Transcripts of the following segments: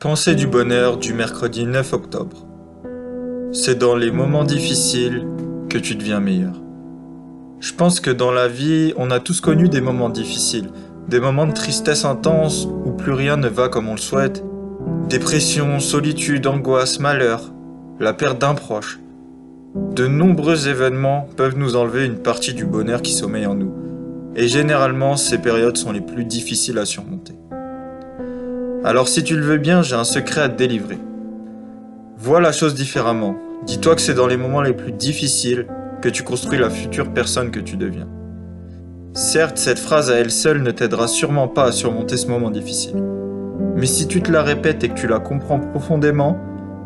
Pensée du bonheur du mercredi 9 octobre. C'est dans les moments difficiles que tu deviens meilleur. Je pense que dans la vie, on a tous connu des moments difficiles, des moments de tristesse intense où plus rien ne va comme on le souhaite. Dépression, solitude, angoisse, malheur, la perte d'un proche. De nombreux événements peuvent nous enlever une partie du bonheur qui sommeille en nous. Et généralement, ces périodes sont les plus difficiles à surmonter. Alors si tu le veux bien, j'ai un secret à te délivrer. Vois la chose différemment. Dis-toi que c'est dans les moments les plus difficiles que tu construis la future personne que tu deviens. Certes, cette phrase à elle seule ne t'aidera sûrement pas à surmonter ce moment difficile. Mais si tu te la répètes et que tu la comprends profondément,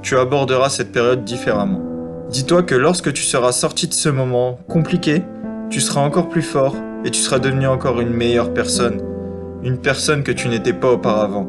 tu aborderas cette période différemment. Dis-toi que lorsque tu seras sorti de ce moment compliqué, tu seras encore plus fort et tu seras devenu encore une meilleure personne. Une personne que tu n'étais pas auparavant.